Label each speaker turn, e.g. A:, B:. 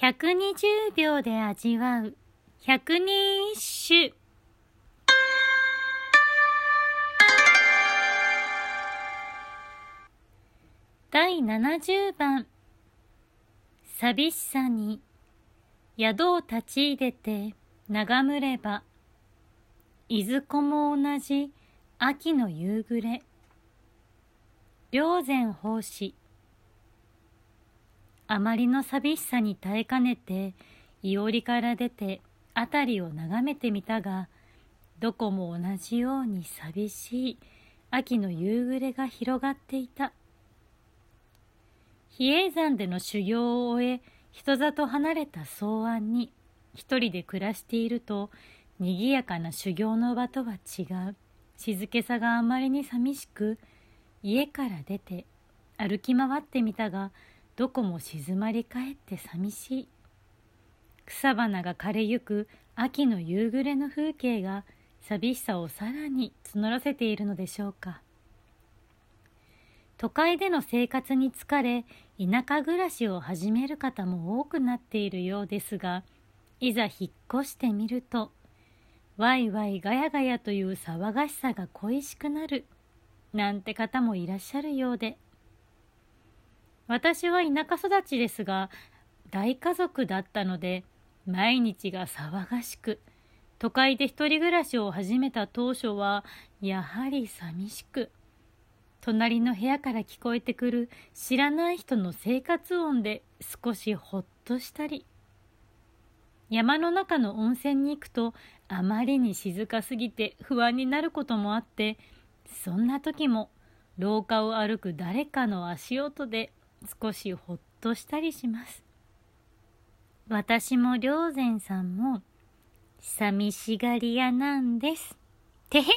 A: 120秒で味わう。百人一首第70番。寂しさに。宿を立ち入れて眺むれば。いずこも同じ秋の夕暮れ。霊前奉仕。あまりの寂しさに耐えかねていおりから出て辺りを眺めてみたがどこも同じように寂しい秋の夕暮れが広がっていた。比叡山での修行を終え人里離れた草庵に一人で暮らしていると賑やかな修行の場とは違う。静けさがあまりに寂しく家から出て歩き回ってみたがどこも静まり返って寂しい。草花が枯れゆく秋の夕暮れの風景が寂しさをさらに募らせているのでしょうか。都会での生活に疲れ田舎暮らしを始める方も多くなっているようですがいざ引っ越してみるとワイワイガヤガヤという騒がしさが恋しくなるなんて方もいらっしゃるようで私は田舎育ちですが大家族だったので毎日が騒がしく都会で一人暮らしを始めた当初はやはり寂しく隣の部屋から聞こえてくる知らない人の生活音で少しほっとしたり山の中の温泉に行くとあまりに静かすぎて不安になることもあってそんな時も廊下を歩く誰かの足音で少しほっとしたりします。私も良然さんも寂しがり屋なんです。てへっ。